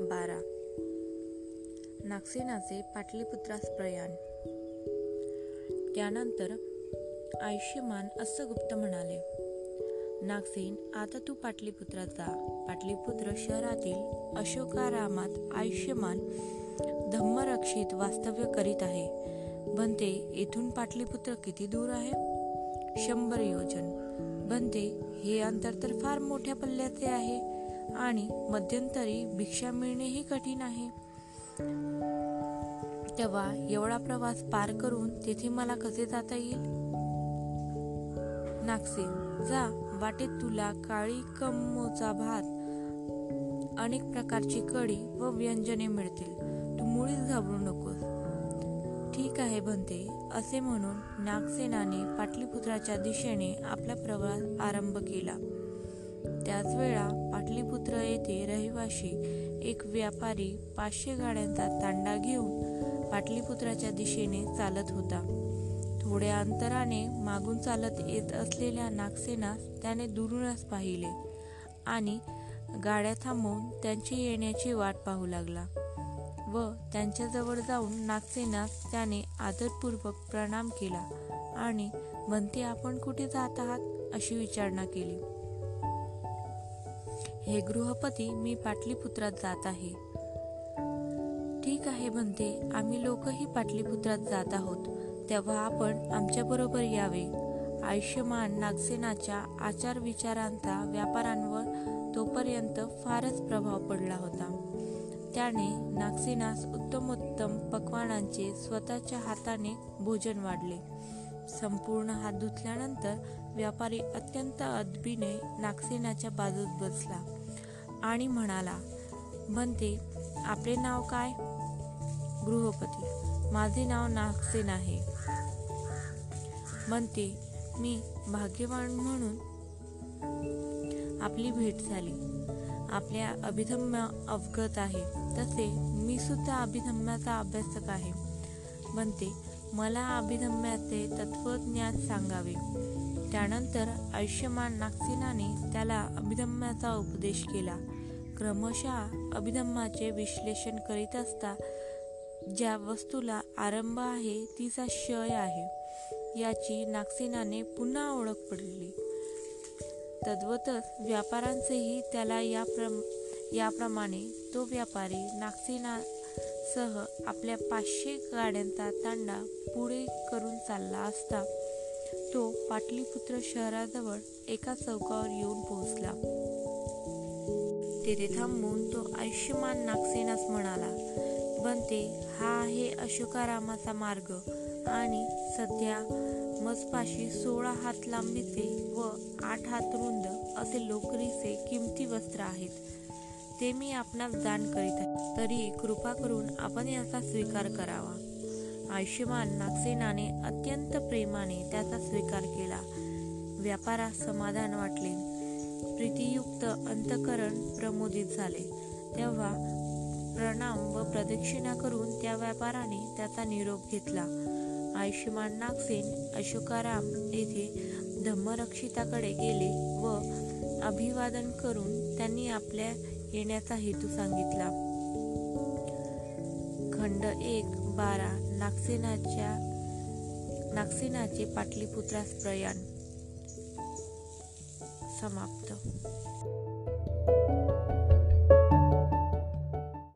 बारा. नागसेनाचे पाटलीपुत्रास प्रयाण. त्यानंतर आयुष्यमान असं गुप्त म्हणाले नागसेन आता तू पाटलीपुत्रात जा. पाटलीपुत्र शहरातील अशोकारामात आयुष्यमान धम्मरक्षित वास्तव्य करीत आहे. बनते येथून पाटलीपुत्र किती दूर आहे? शंभर योजन. बनते हे अंतर तर फार मोठ्या पल्ल्याचे आहे. आणि मध्यंतरी भिक्षा मिळणेही कठीण आहे. तेव्हा एवढा प्रवास पार करून तेथे मला कसे जाता येईल? नागसे जा वाटेत तुला काळी कमोचा भात. अनेक प्रकारची कढी व व्यंजने मिळतील. तू मुळीच घाबरू नकोस. ठीक आहे बनते असे म्हणून नागसेनाने पाटलीपुत्राच्या दिशेने आपला प्रवास आरंभ केला. त्याच वेळा पाटलीपुत्र येथे रहिवाशी एक व्यापारी पाचशे गाड्यांचा तांडा घेऊन पाटलीपुत्राच्या दिशेने चालत होता. थोड्या अंतराने मागून चालत येत असलेल्या नागसेनास त्याने दुरूनच पाहिले आणि गाड्या थांबवून त्यांची येण्याची वाट पाहू लागला व त्यांच्याजवळ जाऊन नागसेनास त्याने आदरपूर्वक प्रणाम केला आणि म्हणते आपण कुठे जात आहात? अशी विचारणा केली. हे गृहपती मी पाटलीपुत्रात जात आहे. ठीक आहे म्हणते आम्ही लोकही पाटलीपुत्रात जात आहोत. तेव्हा आपण आमच्याबरोबर यावे. आयुष्यमान नागसेनाच्या आचार विचारांचा व्यापारांवर तोपर्यंत फारच प्रभाव पडला होता. त्याने नागसेनास उत्तमोत्तम पक्वानांचे स्वतःच्या हाताने भोजन वाढले. संपूर्ण हात धुतल्यानंतर व्यापारी अत्यंत अदबीने नागसेनाच्या बाजूत बसला आणि म्हणाला बनते आपले नाव काय? गृहपती माझे नाव नागसेन आहे. म्हणते मी भाग्यवान म्हणून आपली भेट झाली. आपल्या अभिधम्य अवगत आहे. तसे मी सुद्धा अभिधम्याचा अभ्यासक आहे. म्हणते मला अभिधम्याचे तत्वज्ञान सांगावे. त्यानंतर आयुष्यमान नागसेनाने त्याला अभिधम्याचा उपदेश केला. क्रमशः अभिधम्माचे विश्लेषण करीत असता ज्या वस्तूला आरंभ आहे तिचा क्षय आहे याची नागसेनाने पुन्हा ओळख पडली. तद्वतच व्यापारांचेही त्याला या प्रम याप्रमाणे तो व्यापारी सह आपल्या पाचशे गाड्यांचा तांडा पुढे करून चालला असता तो पाटलीपुत्र शहराजवळ एका चौकावर येऊन पोहोचला. तेथे थांबून तो आयुष्यमान नागसेनास म्हणाला बनते हा आहे अशोकारामाचा मार्ग आणि सध्या मजपाशी सोळा हात लांबीचे व आठ हात रुंद असे लोकरीचे किमती वस्त्र आहेत. ते मी आपणास दान करीत आहे. तरी कृपा करून आपण याचा स्वीकार करावा. आयुष्यमान नागसेनाने अत्यंत प्रेमाने त्याचा स्वीकार केला. व्यापारास समाधान वाटले. प्रीतियुक्त अंतकरण प्रमोदित झाले. तेव्हा प्रणाम व प्रदक्षिणा करून त्या व्यापाराने त्याचा निरोप घेतला. आयुष्यमान नागसेन अशोकाराम येथे धम्मरक्षिताकडे गेले व अभिवादन करून त्यांनी आपल्या येण्याचा हेतू सांगितला. खंड एक बारा नागसेनाच्या नागसेनाचे पाटलीपुत्रास प्रयाण. समाप्त.